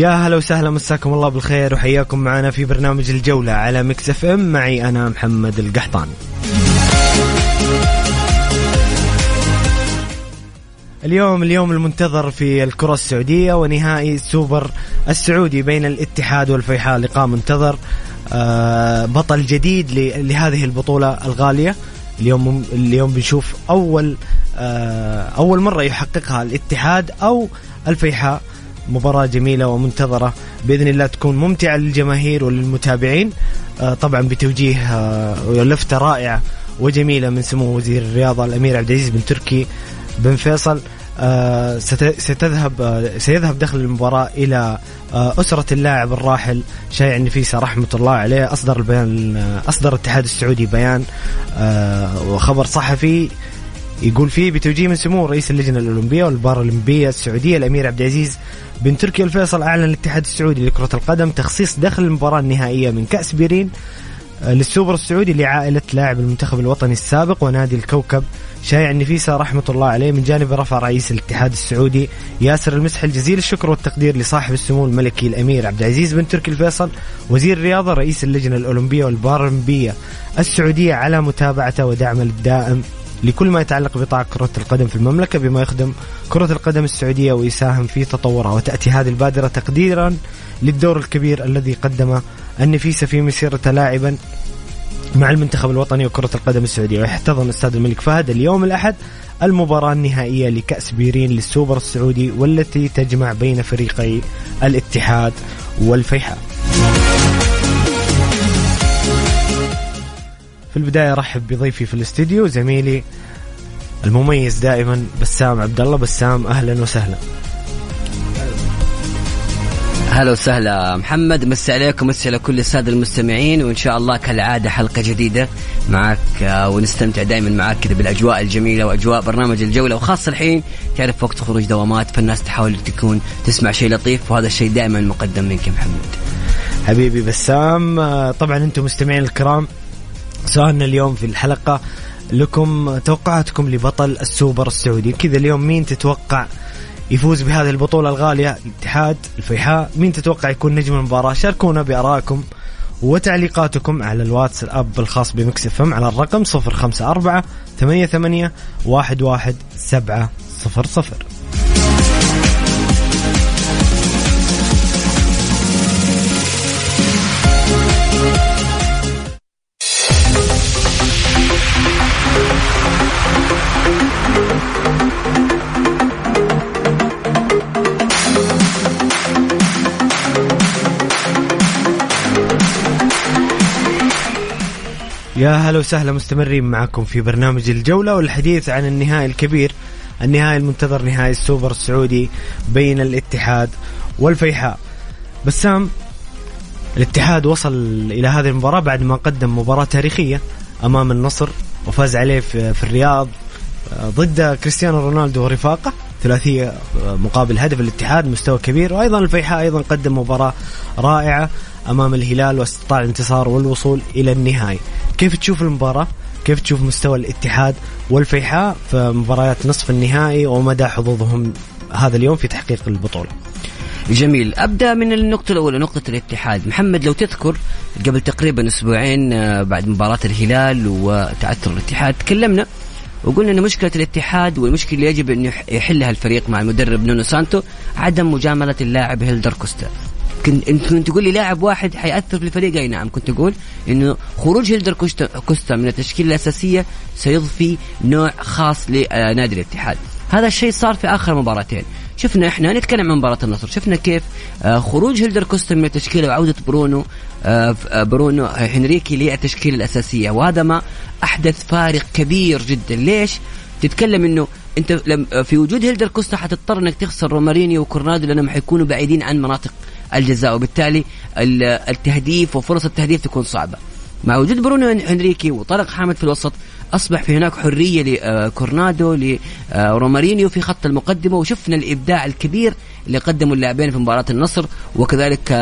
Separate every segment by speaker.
Speaker 1: يا هلا وسهلا مساكم الله بالخير وحياكم معنا في برنامج الجولة على Mix FM. معي أنا محمد القحطاني. اليوم اليوم المنتظر في الكرة السعودية ونهائي السوبر السعودي بين الاتحاد والفيحاء. لقاء منتظر آه، بطل جديد لهذه البطولة الغالية. اليوم اليوم بنشوف أول آه، أول مرة يحققها الاتحاد أو الفيحاء. مباراة جميلة ومنتظرة. بإذن الله تكون ممتعة للجماهير وللمتابعين. آه، طبعا بتوجيه آه، لفتة رائعة وجميلة من سمو وزير الرياضة الأمير عبد العزيز بن تركي بن فيصل. آه، ستذهب سيذهب دخل المباراة إلى أسرة اللاعب الراحل شايع النفيسة رحمة الله عليه. أصدر البيان أصدر الاتحاد السعودي بيان وخبر صحفي يقول فيه بتوجيه من سمو رئيس اللجنة الأولمبية والبارالمبية السعودية الأمير عبد العزيز بن تركي الفيصل أعلن الاتحاد السعودي لكرة القدم تخصيص دخل المباراة النهائية من كأس بيرين آه، للسوبر السعودي لعائلة لاعب المنتخب الوطني السابق ونادي الكوكب شايع النفيسة رحمة الله عليه من جانب رفع رئيس الاتحاد السعودي ياسر المسحل جزيل الشكر والتقدير لصاحب السمو الملكي الأمير عبد العزيز بن تركي الفيصل وزير الرياضة رئيس اللجنة الأولمبية والبارالمبية السعودية على متابعته ودعمه الدائم لكل ما يتعلق بقطاع كرة القدم في المملكة بما يخدم كرة القدم السعودية ويساهم في تطورها. وتأتي هذه البادرة تقديرا للدور الكبير الذي قدمه النفيسة في مسيرته لاعبا مع المنتخب الوطني وكرة القدم السعودية. ويحتضن الأستاذ الملك فهد اليوم الأحد المباراة النهائية لكأس بيرين للسوبر السعودي والتي تجمع بين فريقي الاتحاد والفيحاء. في البداية أرحب بضيفي في الاستديو زميلي المميز دائما بسام عبد الله بسام أهلا وسهلا.
Speaker 2: هلا وسهلا. محمد مسي عليكم مسي على كل السادة المستمعين وإن شاء الله كالعادة حلقة جديدة معك آه، ونستمتع دائما معك كذا بالأجواء الجميلة وأجواء برنامج الجولة. وخاصة الحين تعرف وقت خروج دوامات فالناس تحاول تكون تسمع شيء لطيف وهذا الشيء دائما مقدم منك محمد.
Speaker 1: حبيبي بسام آه، طبعا أنتم مستمعين الكرام سؤالنا اليوم في الحلقة لكم توقعاتكم لبطل السوبر السعودي. كذا اليوم مين تتوقع يفوز بهذه البطولة الغالية؟ الاتحاد الفيحاء. مين تتوقع يكون نجم المباراة؟ شاركونا بآرائكم وتعليقاتكم على الواتس أب الخاص ب Mix FM على الرقم 054 88 11700 يا هلا وسهلا مستمرين معكم في برنامج الجولة والحديث عن النهائي الكبير النهائي المنتظر نهائي السوبر السعودي بين الاتحاد والفيحاء. بسام الاتحاد وصل إلى هذه المباراة بعد ما قدم مباراة تاريخية أمام النصر وفاز عليه في الرياض ضد كريستيانو رونالدو ورفاقه ثلاثية مقابل هدف الاتحاد مستوى كبير. وأيضا الفيحاء أيضا قدم مباراة رائعة أمام الهلال واستطاع الانتصار والوصول إلى النهائي. كيف تشوف المباراة؟ كيف تشوف مستوى الاتحاد والفيحاء في مباريات نصف النهائي ومدى حظوظهم هذا اليوم في تحقيق البطولة؟
Speaker 2: جميل. أبدأ من النقطة الأولى نقطة الاتحاد. محمد لو تذكر قبل تقريبا أسبوعين آه، بعد مباراة الهلال وتعثر الاتحاد تكلمنا وقلنا إن مشكلة الاتحاد والمشكلة اللي يجب أن يحلها الفريق مع المدرب نونو سانتو عدم مجاملة اللاعب هيلدر كوستا. كنت كنت تقول لي لاعب واحد حيأثر في الفريق؟ أي نعم كنت أقول إنه خروج هيلدر كوستا من التشكيلة الأساسية سيضفي نوع خاص لنادي الاتحاد. هذا الشيء صار في آخر مباراتين. شفنا إحنا نتكلم عن مباراة النصر. شفنا كيف آه، خروج هيلدر كوستا من التشكيلة وعودة برونو آه، آه، برونو هنريكي للتشكيلة الأساسية. وهذا ما أحدث فارق كبير جدا. ليش؟ تتكلم إنه أنت لم في وجود هيلدر كوستا حتضطر إنك تخسر رومارينيو وكورنادو لأنهم حيكونوا بعيدين عن مناطق الجزاء. وبالتالي التهديف وفرص التهديف تكون صعبة. مع وجود برونو هنريكي وطارق حامد في الوسط أصبح في هناك حرية لكورنادو لرومارينيو في خط المقدمة وشفنا الإبداع الكبير اللي قدمه اللاعبين في مباراة النصر وكذلك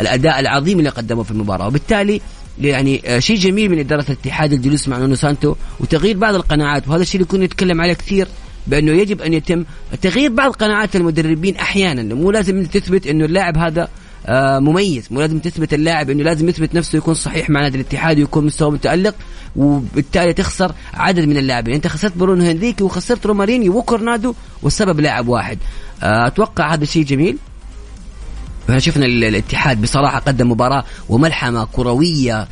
Speaker 2: الأداء العظيم اللي قدمه في المباراة. وبالتالي يعني شيء جميل من إدارة الاتحاد الجلوس مع نونو سانتو وتغيير بعض القناعات وهذا الشيء اللي كنا نتكلم عليه كثير بأنه يجب أن يتم تغيير بعض قناعات المدربين أحيانا. مو لازم تثبت أنه اللاعب هذا آه، مميز. مو لازم تثبت اللاعب أنه لازم يثبت نفسه يكون صحيح مع نادي الاتحاد ويكون مستوى متألق وبالتالي تخسر عدد من اللاعبين. أنت خسرت برونو هنريكي وخسرت رومارينيو وكورنادو والسبب لاعب واحد. آه، أتوقع هذا الشيء جميل. إحنا شفنا الاتحاد بصراحة قدم مباراة وملحمة كروية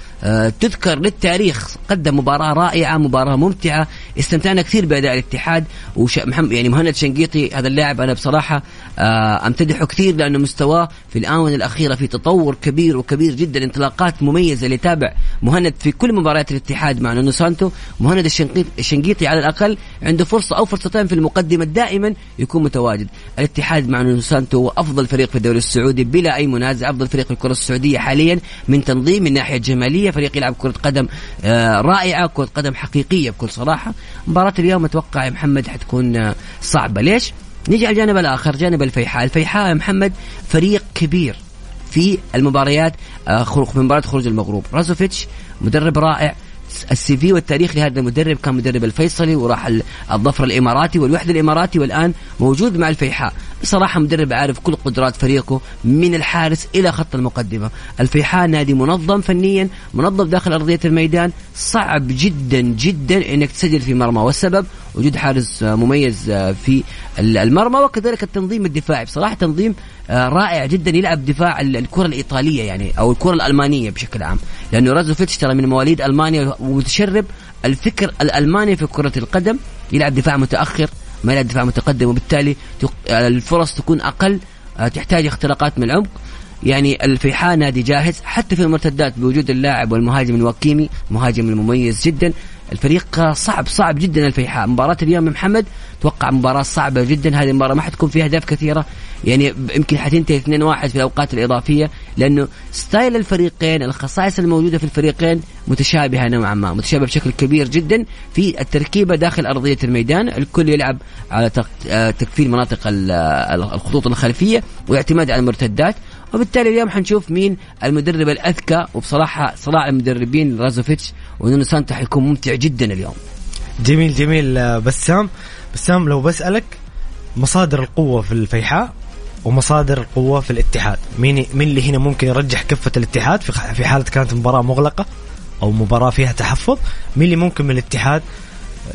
Speaker 2: تذكر للتاريخ قدم مباراة رائعة مباراة ممتعة استمتعنا كثير بأداء الاتحاد وش محمد يعني مهند شنقيطي هذا اللاعب أنا بصراحة آه، أمتدحه كثير لأنه مستواه في الآونة الأخيرة في تطور كبير وكبير جدا انطلاقات مميزة اللي تابع مهند في كل مباريات الاتحاد مع نونو سانتو. مهند الشنقيطي على الأقل عنده فرصة أو فرصتين في المقدمة دائما يكون متواجد. الاتحاد مع نونو سانتو هو أفضل فريق في الدوري السعودي بلا أي منازع أفضل فريق في الكرة السعودية حاليا من تنظيم من ناحية فريق يلعب كرة قدم آه، رائعة كرة قدم حقيقية بكل صراحة. مباراة اليوم أتوقع يا محمد حتكون آه، صعبة. ليش؟ نيجي على الجانب الآخر جانب الفيحاء. الفيحاء يا محمد فريق كبير في المباريات آه، في مباراة خروج المغلوب. رازوفيتش مدرب رائع ال CV والتاريخ لهذا المدرب كان مدرب الفيصلي وراح الظفر الإماراتي والوحدة الإماراتي والآن موجود مع الفيحاء. بصراحة مدرب عارف كل قدرات فريقه من الحارس إلى خط المقدمة. الفيحاء نادي منظم فنيا منظم داخل أرضية الميدان. صعب جدا جدا إنك تسجل في مرمى. والسبب وجود حارس مميز في المرمى وكذلك التنظيم الدفاعي. بصراحة تنظيم آه، رائع جدا يلعب دفاع الكرة الإيطالية يعني أو الكرة الألمانية بشكل عام. لأنه رازوفيتش ترى من مواليد ألمانيا ومتشرب الفكر الألماني في كرة القدم. يلعب دفاع متأخر ما يلعب دفاع متقدم وبالتالي الفرص تكون أقل آه، تحتاج اختراقات من العمق. يعني الفيحاء نادي جاهز حتى في المرتدات بوجود اللاعب والمهاجم الواكيمي مهاجم المميز جدا. الفريق صعب صعب جدا الفيحاء. مباراة اليوم محمد توقع مباراة صعبة جدا. هذه المباراة ما حتكون فيها أهداف كثيرة. يعني يمكن حتنتهي 2-1 في الأوقات الإضافية لأنه ستايل الفريقين الخصائص الموجودة في الفريقين متشابهة نوعا ما متشابهة بشكل كبير جدا في التركيبة داخل أرضية الميدان. الكل يلعب على آه، تكفيل مناطق الخطوط الخلفية واعتماد على المرتدات. وبالتالي اليوم حنشوف مين المدرب الأذكى. وبصراحة صراع المدربين رازوفيتش ونونو سانتا حيكون ممتع جدا اليوم.
Speaker 1: جميل جميل آه، بسام. بسام لو بسألك مصادر القوة في الفيحاء ومصادر القوة في الاتحاد. مين مين اللي هنا ممكن يرجح كفة الاتحاد في حالة كانت مباراة مغلقة أو مباراة فيها تحفظ؟ مين اللي ممكن من الاتحاد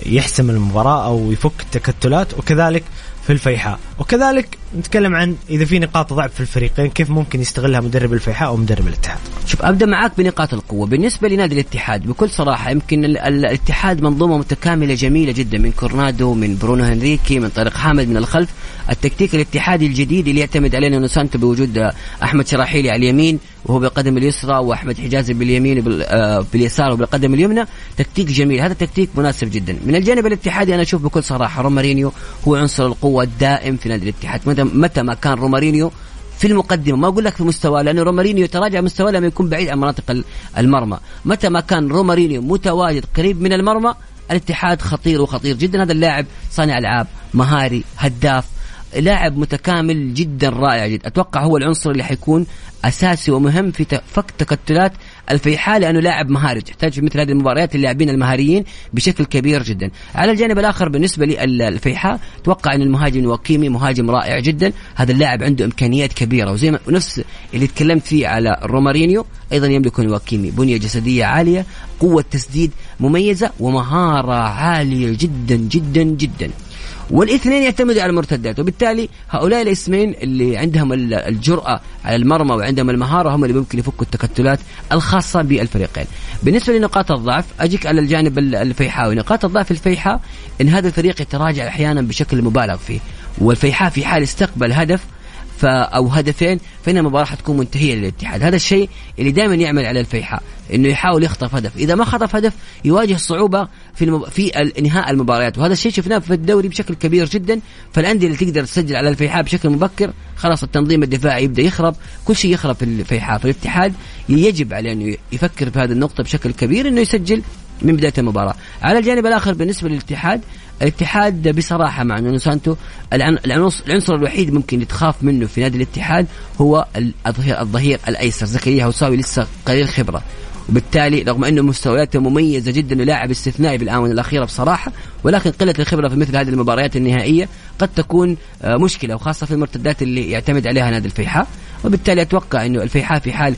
Speaker 1: يحسم المباراة أو يفك التكتلات؟ وكذلك في الفيحاء. وكذلك نتكلم عن إذا في نقاط ضعف في الفريقين كيف ممكن يستغلها مدرب الفيحاء أو مدرب الاتحاد؟
Speaker 2: شوف أبدأ معاك بنقاط القوة. بالنسبة لنادي الاتحاد بكل صراحة يمكن الاتحاد منظومة متكاملة جميلة جدا من كورنادو من برونو هنريكي من طارق حامد من الخلف. التكتيك الاتحادي الجديد اللي يعتمد عليه نوسانتو بوجود أحمد شراحيلي على اليمين وهو بالقدم اليسرى وأحمد حجازي باليمين آه، باليسار وبالقدم اليمنى. تكتيك جميل. هذا تكتيك مناسب جدا. من الجانب الاتحادي أنا أشوف بكل صراحة رومارينيو هو عنصر القوة الدائم في نادي الاتحاد. متى ما كان رومارينيو في المقدمة. ما أقول لك في مستوى لأنه رومارينيو يتراجع مستواه لما يكون بعيد عن مناطق المرمى. متى ما كان رومارينيو متواجد قريب من المرمى الاتحاد خطير وخطير جدا. هذا اللاعب صانع ألعاب مهاري هداف لاعب متكامل جدا رائع جدا. أتوقع هو العنصر اللي حيكون أساسي ومهم في فك تكتلات الفيحاء لأنه لاعب مهاري تحتاج في مثل هذه المباريات اللاعبين المهاريين بشكل كبير جدا. على الجانب الآخر بالنسبة للفيحاء أتوقع أن المهاجم وكيمي مهاجم رائع جدا. هذا اللاعب عنده إمكانيات كبيرة. وزي ما نفس اللي تكلمت فيه على رومارينيو أيضا يملك واكيمي بنية جسدية عالية قوة تسديد مميزة ومهارة عالية جدا جدا جدا. والاثنين يعتمدوا على المرتدات وبالتالي هؤلاء الاسمين اللي عندهم الجرأة على المرمى وعندهم المهارة هم اللي ممكن يفكوا التكتلات الخاصة بالفريقين. بالنسبة لنقاط الضعف أجيك على الجانب الفيحاوي. نقاط الضعف الفيحاء إن هذا الفريق يتراجع أحيانا بشكل مبالغ فيه. والفيحاء في حال استقبل هدف ف أو هدفين فإن المباراة حتكون منتهية للاتحاد. هذا الشيء اللي دائما يعمل على الفيحاء إنه يحاول يخطف هدف. إذا ما خطف هدف يواجه صعوبة في المب... في إنهاء المباريات. وهذا الشيء شفناه في الدوري بشكل كبير جدا. فالأندية اللي تقدر تسجل على الفيحاء بشكل مبكر خلاص التنظيم الدفاعي يبدأ يخرب. كل شيء يخرب في الفيحاء. فالاتحاد يجب عليه إنه يفكر في هذه النقطة بشكل كبير إنه يسجل من بداية المباراة. على الجانب الآخر بالنسبة للاتحاد الاتحاد بصراحة مع نونو سانتو العنصر الوحيد ممكن يتخاف منه في نادي الاتحاد هو الظهير الظهير الأيسر زكريا هوساوي لسه قليل خبرة. وبالتالي رغم أنه مستوياته مميزة جدا ولاعب استثنائي في الآونة الأخيرة بصراحة ولكن قلة الخبرة في مثل هذه المباريات النهائية قد تكون آه، مشكلة وخاصة في المرتدات اللي يعتمد عليها نادي الفيحاء. وبالتالي أتوقع إنه الفيحاء في حال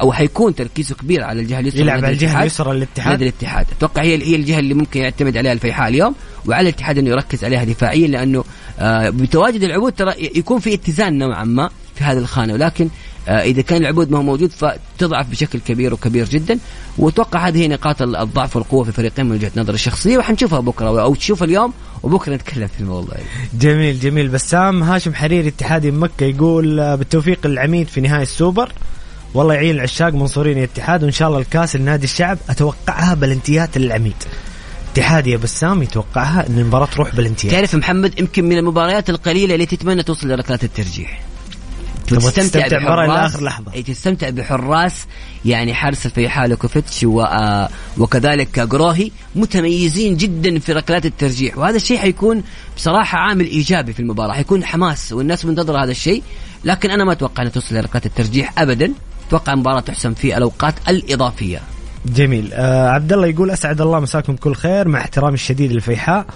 Speaker 2: أو حيكون تركيزه كبير على الجهة اليسرى
Speaker 1: يلعب على الجهة اليسرى للاتحاد.
Speaker 2: نادي الاتحاد. أتوقع هي هي الجهة اللي ممكن يعتمد عليها الفيحاء اليوم وعلى الاتحاد إنه يركز عليها دفاعيا لأنه آه بتواجد العبود ترى يكون في اتزان نوعا ما في هذه الخانة. ولكن إذا كان العبود ما هو موجود فتضعف بشكل كبير وكبير جدا. وأتوقع هذه هي نقاط الضعف والقوة في الفريقين من وجهة نظري الشخصية وحنشوفها بكرة أو تشوف اليوم وبكرة نتكلم في الموضوع
Speaker 1: جميل جميل. بسام هاشم حريري اتحادي مكة يقول آه، بالتوفيق للعميد في نهاية السوبر. والله يعين العشاق منصورين الاتحاد وإن شاء الله الكاس لنادي الشعب أتوقعها بلنتيات للعميد. اتحاد يا بسام يتوقعها إن المباراة تروح بالانتهاء
Speaker 2: تعرف محمد يمكن من المباريات القليلة اللي تتمنى توصل لركلات الترجيح.
Speaker 1: تستمتع بحراس. لاخر لحظة.
Speaker 2: إي تستمتع بحراس يعني حارس الفيحاء لوكوفيتش و... آه وكذلك جروهي متميزين جدا في ركلات الترجيح. وهذا الشيء حيكون بصراحة عامل إيجابي في المباراة حيكون حماس والناس منتظرة هذا الشيء. لكن أنا ما أتوقع إنها توصل لركلات الترجيح ابدا. أتوقع المباراة تحسم في الأوقات الإضافية.
Speaker 1: جميل. آه عبد الله يقول أسعد الله مساكم كل خير مع احترامي الشديد للفيحاء.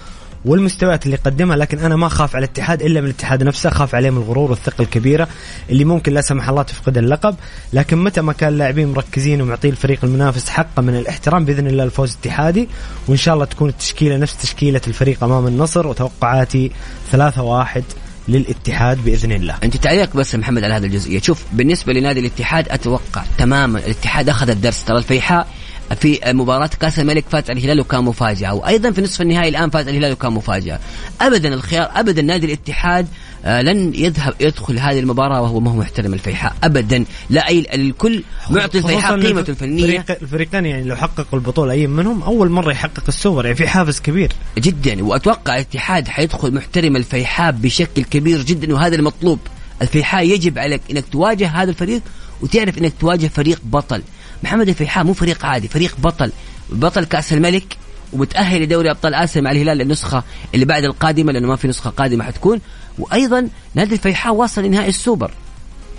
Speaker 1: والمستويات اللي قدمها لكن أنا ما أخاف على الاتحاد إلا من الاتحاد نفسه أخاف عليه من الغرور والثقة الكبيرة اللي ممكن لا سمح الله تفقد اللقب. لكن متى ما كان اللاعبين مركزين ومعطين الفريق المنافس حقه من الاحترام بإذن الله الفوز اتحادي وإن شاء الله تكون التشكيلة نفس تشكيلة الفريق أمام النصر وتوقعاتي 3 1 للاتحاد بإذن الله.
Speaker 2: أنت تعليق بس محمد على هذه الجزئية، شوف بالنسبة لنادي الاتحاد أتوقع تماما الاتحاد أخذ الدرس. ترى الفيحاء في مباراة كأس الملك فاز على الهلال وكان مفاجأة وأيضا في نصف النهائي الآن فاز على الهلال وكان مفاجأة. أبدا الخيار أبدا نادي الاتحاد آه لن يذهب يدخل هذه المباراة وهو ما هو محترم الفيحاء أبدا. لا أي الكل معطي الفيحاء قيمته الفنية
Speaker 1: الفريقين يعني لو حققوا البطولة أي منهم أول مرة يحقق السوبر يعني في حافز كبير.
Speaker 2: جدا وأتوقع الاتحاد حيدخل محترم الفيحاء بشكل كبير جدا وهذا المطلوب. الفيحاء يجب عليك إنك تواجه هذا الفريق وتعرف إنك تواجه فريق بطل. محمد الفيحاء مو فريق عادي فريق بطل. بطل كأس الملك ومتاهل لدوري أبطال آسيا مع الهلال النسخه اللي بعد القادمة لأنه ما في نسخة قادمة حتكون. وأيضا نادي الفيحاء واصل لنهائي السوبر.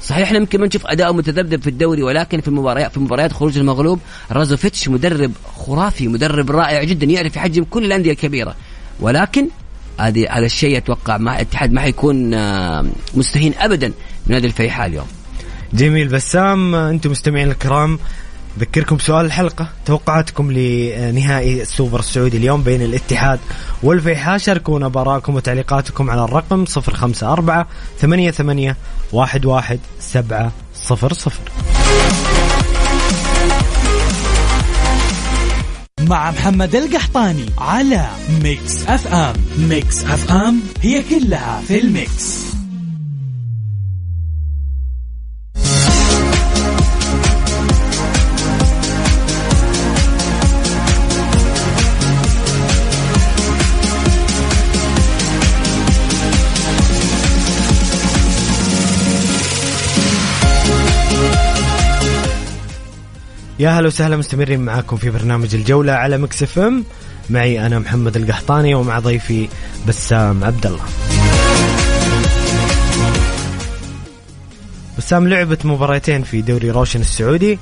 Speaker 2: صحيح إحنا يمكن ما نشوف اداء متذبذب في الدوري ولكن في المباريات في مباريات خروج المغلوب رازوفيتش مدرب خرافي مدرب رائع جدا يعرف يحجم كل الأندية الكبيرة. ولكن هذه هذا الشيء أتوقع مع الاتحاد ما حيكون مستهين ابدا من نادي الفيحاء اليوم.
Speaker 1: جميل بسام أنتم مستمعين الكرام ذكركم سؤال الحلقة. توقعاتكم لنهائي السوبر السعودي اليوم بين الاتحاد والفيحاء. شاركونا براءكم وتعليقاتكم على الرقم 054 88 11 700
Speaker 3: مع محمد القحطاني على Mix FM. Mix FM هي كلها في ال Mix.
Speaker 1: يا هلا وسهلا مستمرين معاكم في برنامج الجولة على Mix FM. معي أنا محمد القحطاني ومع ضيفي بسام عبد الله بسام لعبت مباراتين في دوري روشن السعودي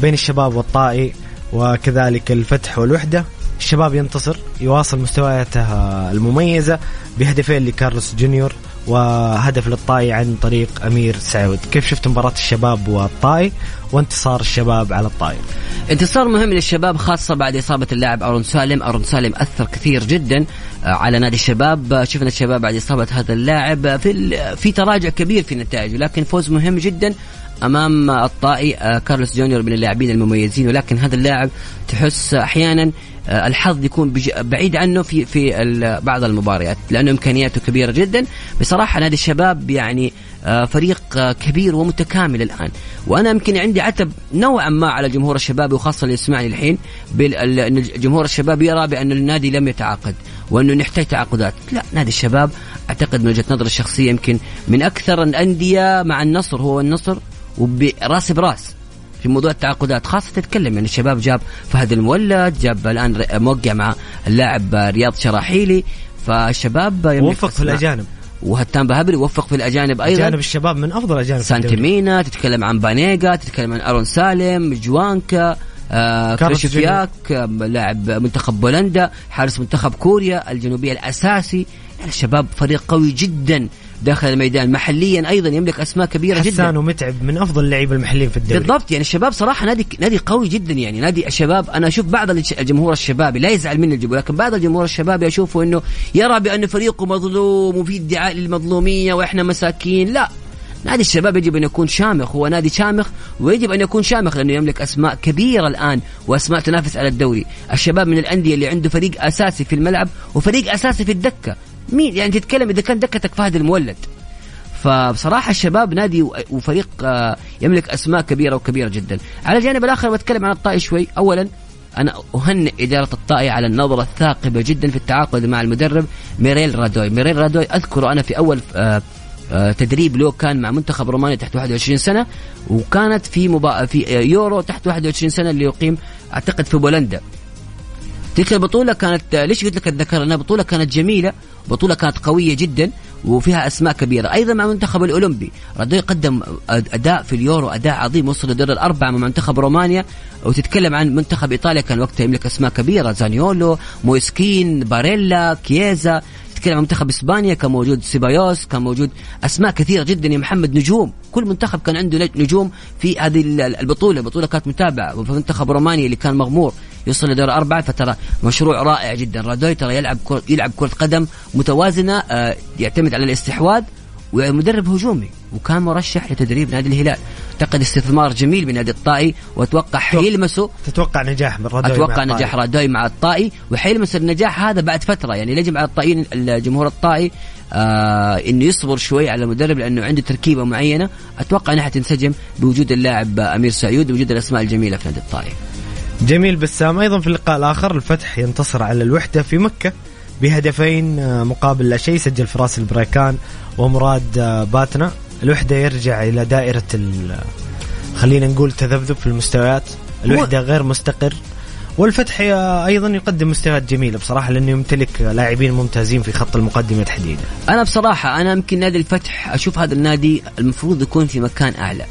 Speaker 1: بين الشباب والطائي وكذلك الفتح والوحدة. الشباب ينتصر يواصل مستوياته المميزة بهدفين لكارلوس جونيور وهدف للطائي عن طريق أمير سعود. كيف شفت مباراة الشباب والطائي وانتصار الشباب على الطائي؟
Speaker 2: انتصار مهم للشباب خاصة بعد إصابة اللاعب أرون سالم. أرون سالم أثر كثير جدا آه، على نادي الشباب. شفنا الشباب بعد إصابة هذا اللاعب في في تراجع كبير في النتائج لكن فوز مهم جدا. أمام الطائي آه، كارلوس جونيور من اللاعبين المميزين. ولكن هذا اللاعب تحس أحيانا آه، الحظ يكون بعيد عنه في في بعض المباريات لأنه إمكانياته كبيرة جدا. بصراحة نادي الشباب يعني آه، فريق كبير ومتكامل الآن. وأنا يمكن عندي عتب نوعا ما على جمهور الشباب وخاصة اللي يسمعني الحين إن جمهور الشباب يرى بأن النادي لم يتعاقد وأنه نحتاج تعاقدات. لا نادي الشباب أعتقد من وجهة نظري الشخصية يمكن من أكثر الأندية مع النصر هو النصر. وبراس براس في موضوع التعاقدات خاصة تتكلم يعني الشباب جاب فهد المولد جاب الآن موقع مع اللاعب رياض شراحيلي فالشباب
Speaker 1: وفق في الأجانب.
Speaker 2: وهتان بهبري وفق في الأجانب أيضا.
Speaker 1: أجانب الشباب من أفضل أجانب
Speaker 2: سانتي مينا تتكلم عن بانيجا تتكلم عن أرون سالم جوانكا آه كريشفياك لاعب منتخب بولندا حارس منتخب كوريا الجنوبية الأساسي. الشباب فريق قوي جدا. داخل الميدان. محليا أيضا يملك أسماء كبيرة
Speaker 1: حسان
Speaker 2: جدا.
Speaker 1: حسان ومتعب من أفضل اللعيبه المحليين في الدوري.
Speaker 2: بالضبط. يعني الشباب صراحة نادي نادي قوي جدا يعني. نادي الشباب أنا أشوف بعض الجمهور الشبابي لا يزعل مني الجمهور لكن بعض الجمهور الشبابي اشوفه إنه يرى بان فريقه مظلوم وفي ادعاء للمظلومية وإحنا مساكين. لا. نادي الشباب يجب أن يكون شامخ. هو نادي شامخ ويجب أن يكون شامخ لأنه يملك أسماء كبيرة الآن وأسماء تنافس على الدوري. الشباب من الأندية اللي عنده فريق أساسي في الملعب وفريق أساسي في الدكة. مين؟ يعني تتكلم إذا كان دكتك فهد المولد. فبصراحة الشباب نادي وفريق آه، يملك أسماء كبيرة وكبيرة جدا. على الجانب الآخر بتكلم عن الطائي شوي. أولا أنا أهنئ إدارة الطائي على النظرة الثاقبة جدا في التعاقد مع المدرب ميريل رادوي. ميريل رادوي أذكره أنا في أول آه، آه، تدريب له كان مع منتخب رومانيا تحت 21 سنة وكانت في مبا... في يورو تحت 21 سنة اللي أقيم أعتقد في بولندا. تلك البطولة كانت ليش قلت لك اتذكر انها بطولة كانت جميلة بطولة كانت قوية جدا وفيها أسماء كبيرة. أيضا مع المنتخب الأولمبي رادوي قدم أداء في اليورو أداء عظيم وصل لدور الأربعة مع منتخب رومانيا. وتتكلم عن منتخب إيطاليا كان وقتها يملك أسماء كبيرة زانيولو مويسكين باريلا كييزا. تتكلم عن منتخب إسبانيا كان موجود سيبايوس كان موجود أسماء كثيرة جدا يا محمد نجوم. كل منتخب كان عنده نجوم في هذه البطولة. البطولة كانت متابعة وفي منتخب رومانيا اللي كان مغمور. يوصل لدور أربعة فترى مشروع رائع جدا. رادوي ترى يلعب كرة يلعب كرة قدم متوازنة آه، يعتمد على الاستحواذ ومدرب هجومي وكان مرشح لتدريب نادي الهلال. اعتقد استثمار جميل من نادي الطائي وأتوقع حيلمسه
Speaker 1: تتوقع نجاح من رادوي
Speaker 2: أتوقع مع نجاح رادوي مع الطائي وحيلمس النجاح هذا بعد فترة. يعني يجب على الطائيين الجمهور الطائي آه إنه يصبر شوي على المدرب لأنه عنده تركيبة معينة. أتوقع إنها حتنسجم بوجود اللاعب أمير سعيود ووجود الأسماء الجميلة في نادي الطائي.
Speaker 1: جميل بسام أيضا في اللقاء الآخر الفتح ينتصر على الوحدة في مكة بهدفين آه، مقابل لا شيء سجل فراس البريكان ومراد آه، باتنا الوحدة يرجع إلى دائرة خلينا نقول تذبذب في المستويات الوحدة غير مستقر والفتح أيضا يقدم مستويات جميلة بصراحة لأنه يمتلك لاعبين ممتازين في خط المقدمة تحديدا.
Speaker 2: أنا بصراحة أنا يمكن نادي الفتح أشوف هذا النادي المفروض يكون في مكان أعلى.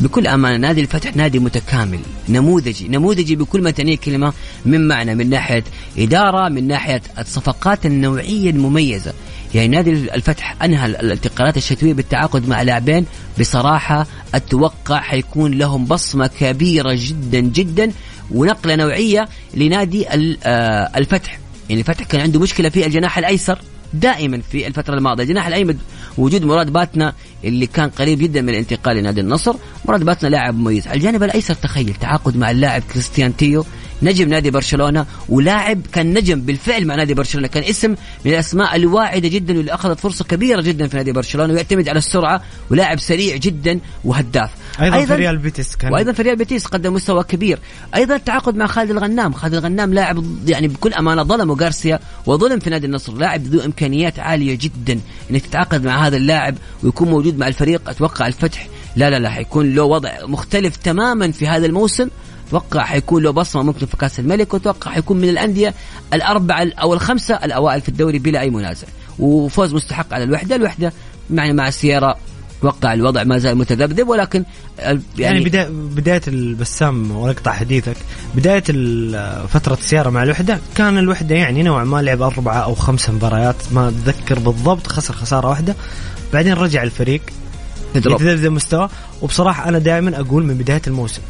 Speaker 2: بكل أمانة نادي الفتح نادي متكامل نموذجي نموذجي بكل ما تعنيه الكلمة من معنى من ناحية إدارة من ناحية الصفقات النوعية المميزة. يعني نادي الفتح أنهى الانتقالات الشتوية بالتعاقد مع لاعبين. بصراحة أتوقع حيكون لهم بصمة كبيرة جدا جدا ونقلة نوعية لنادي آه، الفتح. يعني الفتح كان عنده مشكلة في الجناح الأيسر. دائما في الفترة الماضية. الجناح الأيمن وجود مراد باتنا اللي كان قريب جدا من الانتقال لنادي النصر. مراد باتنا لاعب مميز. على الجانب الأيسر تخيل تعاقد مع اللاعب كريستيان تيو نجم نادي برشلونة ولاعب كان نجم بالفعل مع نادي برشلونة كان اسم من الأسماء الواعدة جدا واللي أخذت فرصة كبيرة جدا في نادي برشلونة ويعتمد على السرعة ولاعب سريع جدا وهداف.
Speaker 1: أيضا, أيضاً في ريال بيتيس
Speaker 2: كان. وأيضا في ريال بيتيس قدم مستوى كبير. أيضا التعاقد مع خالد الغنام. خالد الغنام لاعب يعني بكل أمانة ظلمه غارسيا وظلم في نادي النصر. لاعب ذو إمكانيات عالية جدا إنك تتعاقد مع هذا اللاعب ويكون موجود مع الفريق. أتوقع الفتح لا لا لا حيكون له وضع مختلف تماما في هذا الموسم. أتوقع حيكون له بصمة ممكن في كأس الملك وأتوقع حيكون من الأندية الأربعة أو الخمسة الأوائل في الدوري بلا أي منازع. وفوز مستحق على الوحدة الوحدة يعني مع السياره أتوقع الوضع ما زال متذبذب ولكن
Speaker 1: يعني, يعني بداية, بداية البسام ونقطع حديثك بداية فترة السيارة مع الوحدة كان الوحدة يعني نوعا ما لعب أربعة أو خمس مباريات ما أتذكر بالضبط خسر خسارة واحدة. بعدين رجع الفريق يتذبذب مستوى وبصراحة أنا دائما أقول من بداية الموسم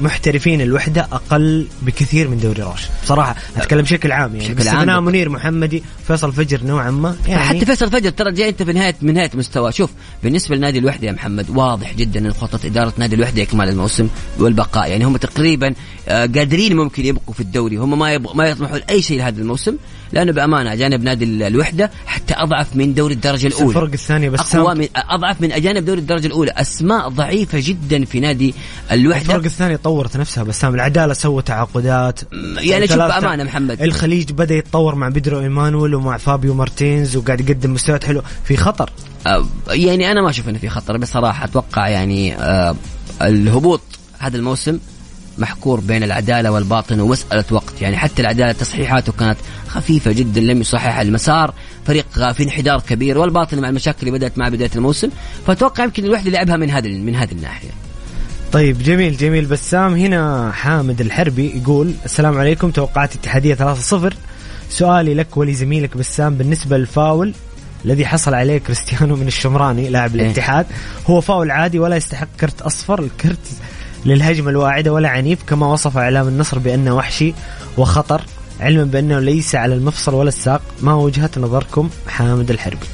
Speaker 1: محترفين الوحدة أقل بكثير من دوري روش بصراحة أتكلم بشكل عام يعني. بشكل عام. منير محمدي فيصل فجر نوعا ما
Speaker 2: يعني حتى فيصل فجر ترى جاي انت في نهايه من نهايه مستوى. شوف بالنسبة لنادي الوحدة يا محمد واضح جدا إن خطة إدارة نادي الوحدة اكمال الموسم والبقاء. يعني هم تقريبا قادرين ممكن يبقوا في الدوري. هم ما يبقوا ما يطمحوا لأي شيء لهذا الموسم. لأنه بأمانة أجانب نادي الوحدة حتى أضعف من دوري الدرجة الأولى.
Speaker 1: الفرق الثانية بس
Speaker 2: أقوى من أضعف من أجانب دوري الدرجة الأولى. أسماء ضعيفة جدا في نادي الوحدة.
Speaker 1: الفرق الثانية طورت نفسها بسام العدالة سوى تعاقدات.
Speaker 2: يعني شوف بأمانة محمد.
Speaker 1: الخليج بدأ يتطور مع بدرو إيمانويل ومع فابيو مارتينز وقاعد يقدم مستويات حلوة في خطر.
Speaker 2: أه يعني أنا ما أشوف إنه في خطر بصراحة أتوقع يعني أه الهبوط هذا الموسم محصور بين العدالة والباطن ومسألة وقت. يعني حتى العدالة تصحيحاته كانت خفيفة جدا لم يصحح المسار. فريق في انحدار كبير والباطن مع المشاكل اللي بدأت مع بداية الموسم. فأتوقع يمكن الوحدة لعبها من هذه من هذه الناحية.
Speaker 1: طيب جميل جميل. بسام هنا حامد الحربي يقول السلام عليكم. توقعات اتحاديه 3-0 سؤالي لك ولزميلك بسام بالنسبة للفاول الذي حصل عليه كريستيانو من الشمراني لاعب إيه. الاتحاد. هو فاول عادي ولا يستحق كرت أصفر؟ الكرت للهجمة الواعدة ولا عنيف كما وصف إعلام النصر بأنه وحشي وخطر علما بأنه ليس على المفصل ولا الساق. ما وجهة نظركم حامد الحربي؟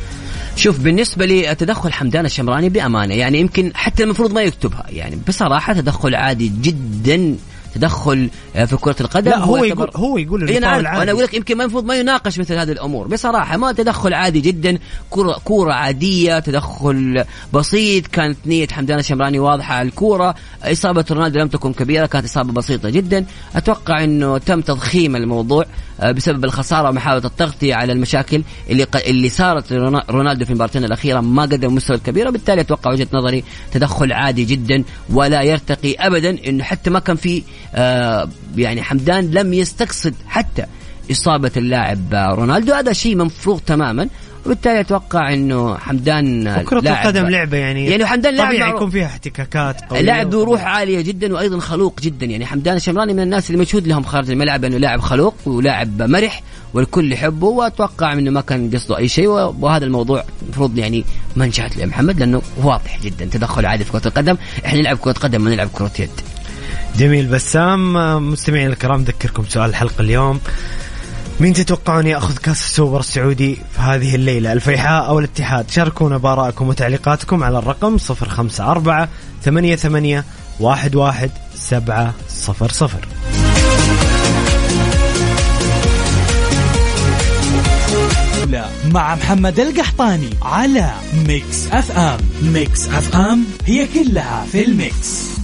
Speaker 2: شوف بالنسبة لتدخل حمدان الشمراني بأمانة يعني يمكن حتى المفروض ما يكتبها يعني بصراحة تدخل عادي جدا تدخل آه، في كرة القدم
Speaker 1: لا هو, هو يقول هو يقول
Speaker 2: إيه أنا أنا أقول لك يمكن ما المفروض ما يناقش مثل هذه الأمور بصراحة ما تدخل عادي جدا كره كورة عادية تدخل بسيط كانت نية حمدان الشمراني واضحة على الكورة. إصابة رونالدو لم تكن كبيرة كانت إصابة بسيطة جدا. أتوقع إنه تم تضخيم الموضوع. بسبب الخسارة ومحاولة التغطية على المشاكل اللي اللي صارت رونالدو في المباراتين الأخيرة. ما قدم مستوى الكبير وبالتالي أتوقع وجهة نظري تدخل عادي جدا ولا يرتقي ابدا إنه حتى ما كان في آه يعني حمدان لم يستقصد حتى إصابة اللاعب رونالدو. هذا شيء مفروغ تماما. وبالتالي أتوقع إنه حمدان
Speaker 1: كرة القدم لعبة يعني
Speaker 2: يعني حمدان لاعب
Speaker 1: طبيعي يكون فيها احتكاكات
Speaker 2: قوية لاعب ذو روح عالية جدا وأيضا خلوق جدا. يعني حمدان الشمراني من الناس اللي مشهود لهم خارج الملعب إنه لاعب خلوق ولاعب مرح والكل يحبه وأتوقع إنه ما كان قصده أي شيء وهذا الموضوع المفروض يعني ما انشهت لمحمد لأنه واضح جدا. تدخل عادي في كرة القدم. إحنا نلعب كرة قدم ما نلعب كرة يد.
Speaker 1: جميل بسام مستمعين الكرام ذكركم سؤال الحلقة اليوم. مين تتوقعون يأخذ كأس السوبر السعودي في هذه الليلة؟ الفيحاء أو الاتحاد؟ شاركونا بارائكم وتعليقاتكم على الرقم 054 88 11 700
Speaker 3: مع محمد القحطاني على Mix FM. Mix FM هي كلها في ال Mix.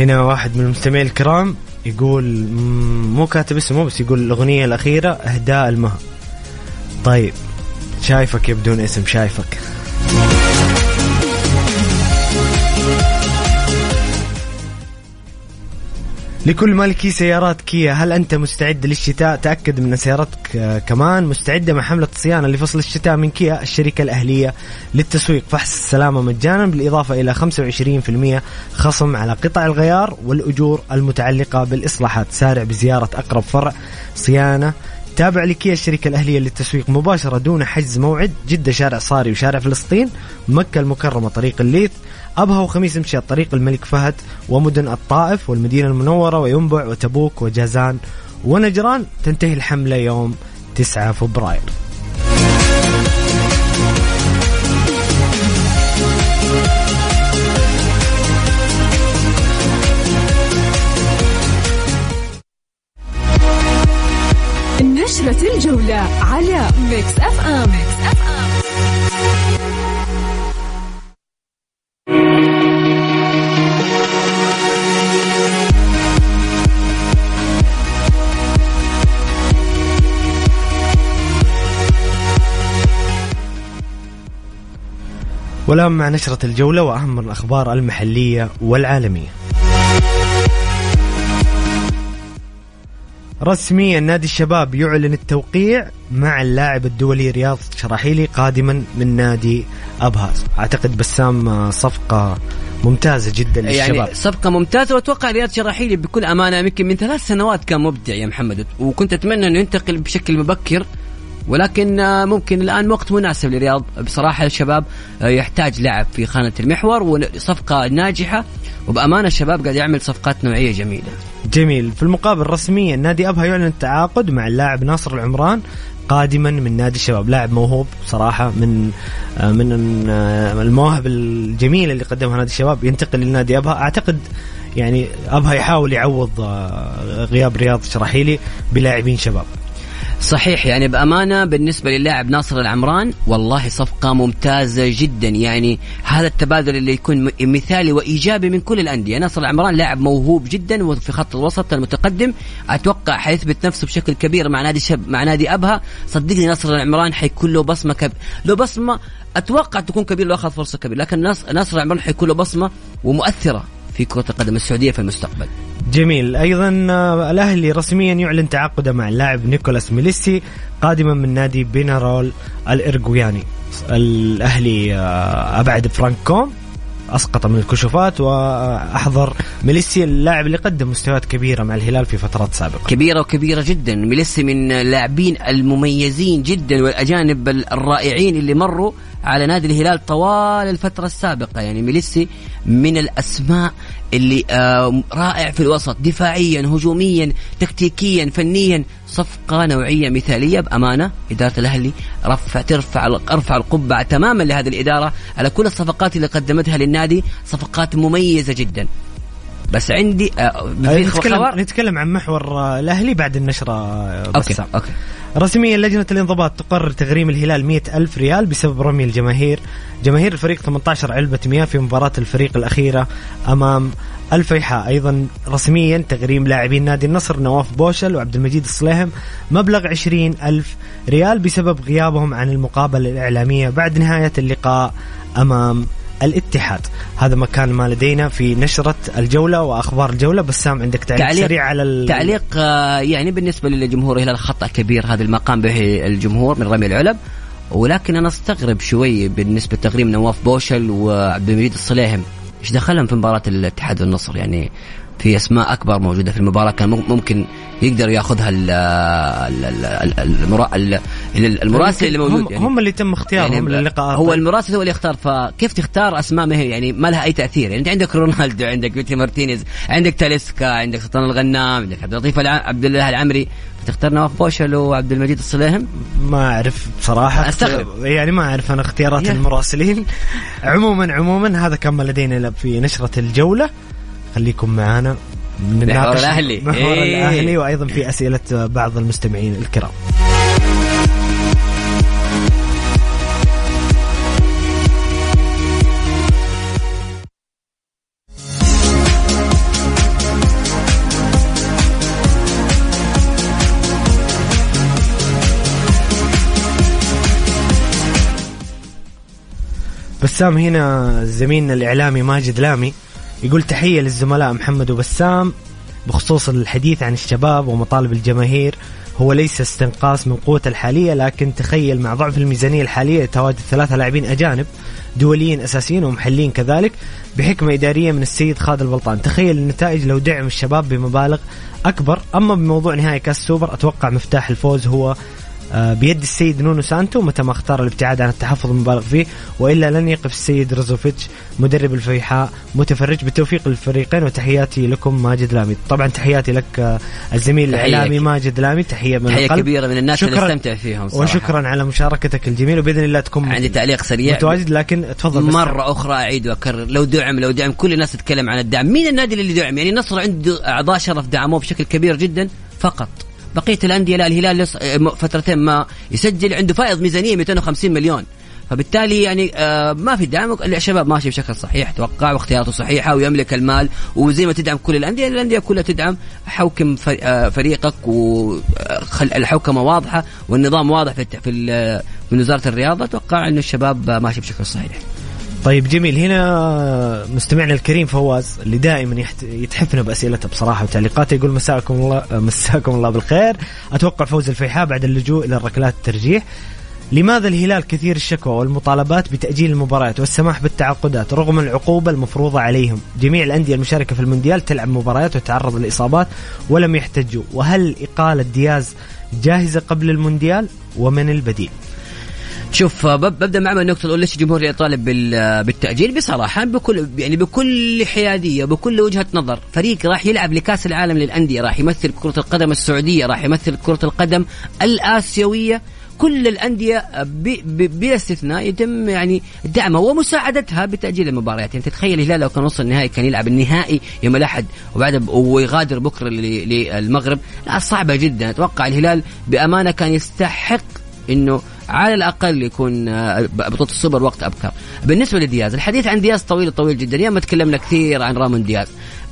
Speaker 1: هنا واحد من المستمعين الكرام يقول مو كاتب اسمه بس يقول الأغنية الأخيرة إهداء المها طيب شايفك يا بدون اسم شايفك. لكل مالكي سيارات كيا. هل أنت مستعد للشتاء؟ تأكد من سيارتك. آه، كمان مستعدة مع حملة صيانه لفصل الشتاء من كيا الشركة الأهلية للتسويق. فحص السلامة مجانا بالإضافة إلى 25% خصم على قطع الغيار والأجور المتعلقة بالإصلاحات. سارع بزيارة أقرب فرع صيانة تابع لكيا الشركة الأهلية للتسويق مباشرة دون حجز موعد. جدة شارع صاري وشارع فلسطين مكة المكرمة طريق الليث. أبها وخميس مشيط طريق الملك فهد ومدن الطائف والمدينة المنورة وينبع وتبوك وجازان ونجران تنتهي الحملة يوم 9 فبراير
Speaker 4: نشرة الجولة على Mix FM, Mix FM.
Speaker 1: والآن مع نشرة الجولة وأهم الأخبار المحلية والعالمية. رسميا نادي الشباب يعلن التوقيع مع اللاعب الدولي رياض شراحيلي قادما من نادي ابها أعتقد بسام صفقة ممتازة جدا للشباب.
Speaker 2: يعني صفقة ممتازة وأتوقع رياض شراحيلي بكل أمانة يمكن من ثلاث سنوات كان مبدع يا محمد. وكنت أتمنى أنه ينتقل بشكل مبكر ولكن آه، ممكن الآن وقت مناسب لرياض. بصراحة الشباب آه، يحتاج لاعب في خانة المحور وصفقة ناجحة. وبأمانة الشباب قاعد يعمل صفقات نوعية جميلة.
Speaker 1: جميل. في المقابل رسميا نادي أبها يعلن التعاقد مع اللاعب ناصر العمران قادما من نادي الشباب. لاعب موهوب صراحة من آه، من المواهب الجميلة اللي قدمها نادي الشباب. ينتقل لنادي أبها. أعتقد يعني أبها يحاول يعوض غياب رياض شراحيلي بلاعبين شباب.
Speaker 2: صحيح يعني بأمانة بالنسبة للاعب ناصر العمران والله صفقة ممتازة جدا. يعني هذا التبادل اللي يكون مثالي وإيجابي من كل الأندية. ناصر العمران لاعب موهوب جدا وفي خط الوسط المتقدم. أتوقع حيثبت نفسه بشكل كبير مع نادي شب مع نادي أبها. صدقني ناصر العمران حيكون له بصمة كب... له بصمة أتوقع تكون كبير لو أخذ فرصة كبيرة. لكن ناص... ناصر العمران حيكون له بصمة ومؤثرة. في كرة القدم السعودية في المستقبل.
Speaker 1: جميل. أيضا آه، الأهلي رسميا يعلن تعاقده مع اللاعب نيكولاس ميليسي قادما من نادي بينارول الارجوياني الأهلي آه، أبعد فرانك كوم أسقط من الكشوفات وأحضر ميليسي اللاعب اللي قدم مستويات كبيرة مع الهلال في فترات سابقة.
Speaker 2: كبيرة وكبيرة جدا. ميليسي من اللاعبين المميزين جدا والأجانب الرائعين اللي مروا على نادي الهلال طوال الفترة السابقة. يعني ميليسي من الأسماء اللي آه، رائع في الوسط دفاعيا هجوميا تكتيكيا فنيا صفقة نوعية مثالية بأمانة. إدارة الأهلي رفع ترفع أرفع القبعة تماما لهذه الإدارة على كل الصفقات اللي قدمتها للنادي صفقات مميزة جدا. بس عندي آه، في
Speaker 1: نتكلم نتكلم عن محور آه، الأهلي بعد النشرة آه، okay.
Speaker 2: Okay.
Speaker 1: رسميا لجنة الانضباط تقرر تغريم الهلال مئة ألف ريال بسبب رمي الجماهير. جماهير الفريق 18 علبة مياه في مباراة الفريق الأخيرة أمام الفيحاء. أيضا رسميا تغريم لاعبين نادي النصر نواف بوشل وعبد المجيد الصليهم مبلغ 20 ألف ريال بسبب غيابهم عن المقابلة الإعلامية بعد نهاية اللقاء أمام الاتحاد. هذا ما كان ما لدينا في نشرة الجولة وأخبار الجولة بسام عندك تعليق,
Speaker 2: تعليق-
Speaker 1: سريع على ال...
Speaker 2: تعليق آه، يعني بالنسبة للجمهور الهلال خطأ كبير هذا المقام به الجمهور من رمي العلب. ولكن أنا أستغرب شوي بالنسبة لتغريم نواف بوشل وعبد المجيد الصليهم إيش دخلهم في مباراة الاتحاد والنصر؟ يعني في أسماء أكبر موجودة في المباراة كان مم- ممكن يقدر ياخذها ال- ال- ال- ال- المرا- ال- ال- المراسل اللي موجود
Speaker 1: هم, هم اللي تم اختيارهم
Speaker 2: يعني
Speaker 1: للقاءات
Speaker 2: هو المراسل هو اللي يختار فكيف تختار أسماء؟ ما هي يعني ما لها أي تأثير. يعني أنت عندك رونالدو عندك بيتي مارتينيز عندك تاليسكا عندك سلطان الغنام عندك عبد اللطيف عبد الله العمري. فتختار نواف بوشل وعبد المجيد الصليهم؟
Speaker 1: ما أعرف بصراحة.
Speaker 2: أستغرب.
Speaker 1: يعني ما أعرف أنا اختيارات
Speaker 2: يا.
Speaker 1: المراسلين. عموما عموما هذا كان ما لدينا في نشرة الجولة. خليكم معنا
Speaker 2: محور الأهلي.
Speaker 1: محور
Speaker 2: إيه.
Speaker 1: الأهلي وأيضا في أسئلة بعض المستمعين الكرام بسام هنا زميلنا الإعلامي ماجد لامي يقول تحية للزملاء محمد وبسام بخصوص الحديث عن الشباب ومطالب الجماهير. هو ليس استنقاص من قوته الحالية لكن تخيل مع ضعف الميزانية الحالية تواجد ثلاثة لاعبين أجانب دوليين أساسيين ومحليين كذلك بحكمة إدارية من السيد خالد البلطان تخيل النتائج لو دعم الشباب بمبالغ أكبر. أما بموضوع نهائي كاس سوبر أتوقع مفتاح الفوز هو بيد السيد نونو سانتو متى ما اختار الابتعاد عن التحفظ المبالغ فيه وإلا لن يقف السيد روزوفيتش مدرب الفيحاء متفرج بالتوفيق للفريقين وتحياتي لكم ماجد لامي طبعا تحياتي لك آه، الزميل
Speaker 2: الإعلامي.
Speaker 1: ماجد لامي تحية من
Speaker 2: تحية
Speaker 1: القلب
Speaker 2: كبيرة من الناس اللي
Speaker 1: شكراً.
Speaker 2: استمتع فيهم صراحة.
Speaker 1: وشكرا على مشاركتك الجميلة وبإذن الله تكون
Speaker 2: عندي تعليق سريع
Speaker 1: متواجد لكن تفضل بس.
Speaker 2: مرة أخرى أعيد وأكرر لو دعم لو دعم كل الناس تتكلم عن الدعم مين النادي اللي دعم يعني النصر عنده أعضاء شرف دعموه بشكل كبير جدا فقط بقية الأندية لا الهلال لس- م- فترتين ما يسجل عنده فائض ميزانية 250 مليون. فبالتالي يعني آه ما في دعم الشباب ماشي بشكل صحيح أتوقع واختياراته صحيحة ويملك المال وزي ما تدعم كل الأندية الأندية كلها تدعم حوكم آه، فريقك والحوكمه واضحة والنظام واضح في في من وزارة الرياضة. أتوقع إنه الشباب آه، ماشي بشكل صحيح.
Speaker 1: طيب جميل. هنا مستمعنا الكريم فواز اللي دائما. يتحفنا بأسئلته بصراحة وتعليقاته يقول مساكم الله مساكم الله بالخير. أتوقع فوز الفيحاء بعد اللجوء إلى الركلات الترجيح. لماذا الهلال كثير الشكوى والمطالبات بتأجيل المباريات والسماح بالتعاقدات رغم العقوبة المفروضة عليهم؟ جميع الأندية المشاركة في المونديال تلعب مباريات وتتعرض للإصابات ولم يحتجوا. وهل إقالة دياز جاهزة قبل المونديال ومن البديل؟
Speaker 2: شوف ببدأ مع النقطة الأولى ليش الجمهور يطالب بالتأجيل؟ بصراحة بكل يعني بكل حيادية بكل وجهة نظر. فريق راح يلعب لكأس العالم للأندية راح يمثل كرة القدم السعودية راح يمثل كرة القدم الآسيوية. كل الأندية بلا استثناء يتم يعني دعمها ومساعدتها بتأجيل المباريات. يعني تتخيل الهلال لو كان وصل النهائي كان يلعب النهائي يوم الأحد وبعد ويغادر بكرة للمغرب. لا صعبة جدا. أتوقع الهلال بأمانة كان يستحق إنه على الأقل يكون آه، بطولة السوبر وقت أبكر. بالنسبة لدياز الحديث عن دياز طويل طويل جدا. يا ما تكلمنا كثير عن رامون دياز.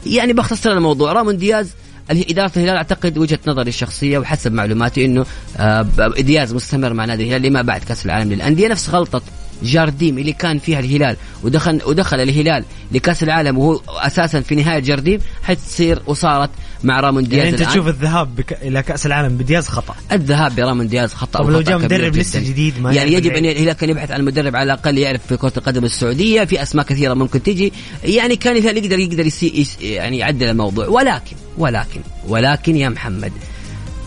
Speaker 2: يعني بختصر الموضوع. رامون دياز إدارة الهلال أعتقد وجهة نظري الشخصية وحسب معلوماتي أنه آه، دياز مستمر مع نادي الهلال لما بعد كأس العالم للأندية. نفس غلطة جارديم اللي كان فيها الهلال ودخل ودخل الهلال لكأس العالم وهو أساسا في نهاية جارديم حتصير وصارت مع رامون دياز
Speaker 1: يعني أنت الآن. تشوف الذهاب بك... إلى كأس العالم بدياز خطأ.
Speaker 2: الذهاب برامون دياز خطأ
Speaker 1: طب لو جاء مدرب لسه جديد
Speaker 2: ما يعني يجب أن الهلال كان يبحث عن مدرب على الأقل يعرف في كرة القدم السعودية في أسماء كثيرة ممكن تجي. يعني كان الهلال يقدر يقدر يسي... يعني يعدل الموضوع. ولكن ولكن ولكن يا محمد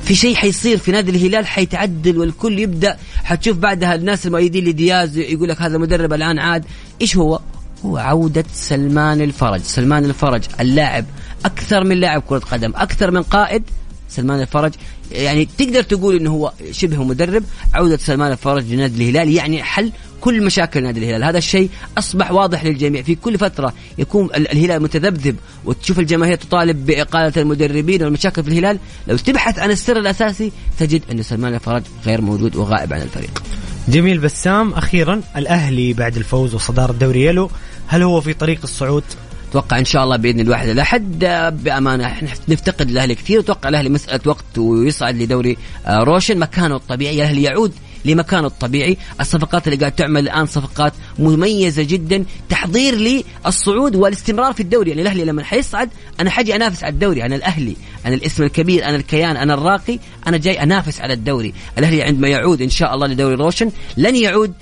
Speaker 2: في شيء حيصير في نادي الهلال حيتعدل والكل يبدأ. حتشوف بعدها الناس المؤيدين لدياز يقول لك هذا المدرب الآن عاد. إيش هو؟ هو عودة سلمان الفرج، سلمان الفرج اللاعب أكثر من لاعب كرة قدم، أكثر من قائد. سلمان الفرج يعني تقدر تقول إنه هو شبه مدرب. عودة سلمان الفرج لنادي الهلال يعني حل كل مشاكل نادي الهلال. هذا الشيء أصبح واضح للجميع. في كل فترة يكون الهلال متذبذب وتشوف الجماهير تطالب بإقالة المدربين والمشاكل في الهلال. لو تبحث عن السر الأساسي تجد أن سلمان الفرج غير موجود وغائب عن الفريق.
Speaker 1: جميل بسام. أخيرا الأهلي بعد الفوز وصداره دوري يلو هل هو في طريق الصعود؟
Speaker 2: أتوقع إن شاء الله بإذن الواحد. الاحد بأمانة إحنا نفتقد الأهلي كثير. أتوقع الأهلي مسألة وقت ويصعد لدوري آه، روشن. مكانه الطبيعي الأهلي يعود لمكانه الطبيعي. الصفقات اللي قاعد تعمل الآن صفقات مميزة جدا تحضير للصعود والاستمرار في الدوري. يعني الأهلي لما حيصعد أنا حاجي أنافس على الدوري. أنا الأهلي أنا الاسم الكبير أنا الكيان أنا الراقي أنا جاي أنافس على الدوري. الأهلي عندما يعود إن شاء الله لدوري روشن لن يعود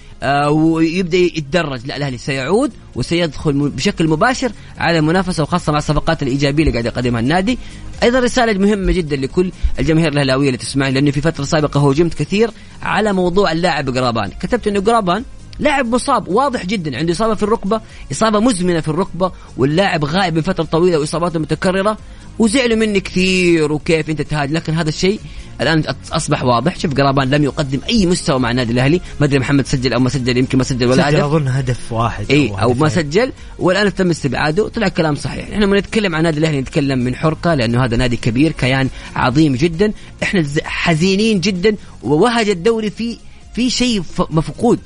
Speaker 2: ويبدأ يتدرج. لا الأهلي سيعود وسيدخل بشكل مباشر على المنافسه وخاصة مع الصفقات الإيجابية اللي قاعد يقدمها النادي. أيضا رسالة مهمة جدا لكل الجماهير الأهلاوية اللي تسمعني لأنه في فترة سابقة هجمت كثير على موضوع اللاعب قرابان كتبت إنه قرابان لاعب مصاب واضح جدا عنده إصابة في الركبة إصابة مزمنة في الركبة واللاعب غائب من فتره طويلة وإصاباته متكررة. وزعلوا مني كثير وكيف أنت تهاج لكن هذا الشيء الآن أصبح واضح. شوف قرابان لم يقدم أي مستوى مع النادي الأهلي. ما أدري محمد سجل أو ما سجل يمكن ما سجل ولا
Speaker 1: هدف أظن هدف واحد
Speaker 2: إي أو, أو ما سجل. والآن تم استبعاده. طلع كلام صحيح. إحنا لما نتكلم عن النادي الأهلي نتكلم من حرقة لأنه هذا نادي كبير كيان عظيم جدا. إحنا حزينين جدا. ووهج الدوري في في شيء مفقود.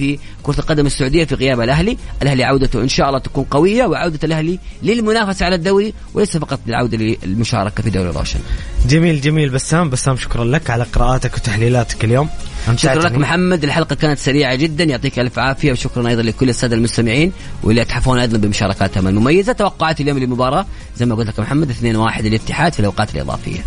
Speaker 2: في كرة القدم السعودية في غياب الأهلي. الأهلي عودته إن شاء الله تكون قوية وعودة الأهلي للمنافسة على الدوري وليس فقط للعودة للمشاركة في دوري روشن
Speaker 1: جميل جميل. بسام بسام شكرا لك على قراءاتك وتحليلاتك اليوم.
Speaker 2: شكرا لك محمد. الحلقة كانت سريعة جدا. يعطيك ألف عافية وشكرا أيضا لكل السادة المستمعين واللي يتحفون أيضا بمشاركاتهم المميزة. توقعات اليوم للمباراة زي ما قلت لك محمد 2-1 الاتحاد في الأوقات الإضافية.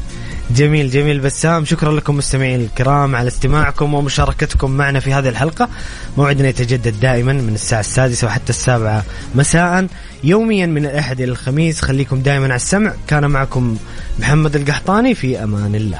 Speaker 1: جميل جميل بسام. شكرا لكم مستمعين الكرام على استماعكم ومشاركتكم معنا في هذه الحلقة. موعدنا يتجدد دائما من الساعة السادسة وحتى السابعة مساء. يوميا من الأحد إلى الخميس. خليكم دائما على السمع. كان معكم محمد القحطاني. في أمان الله.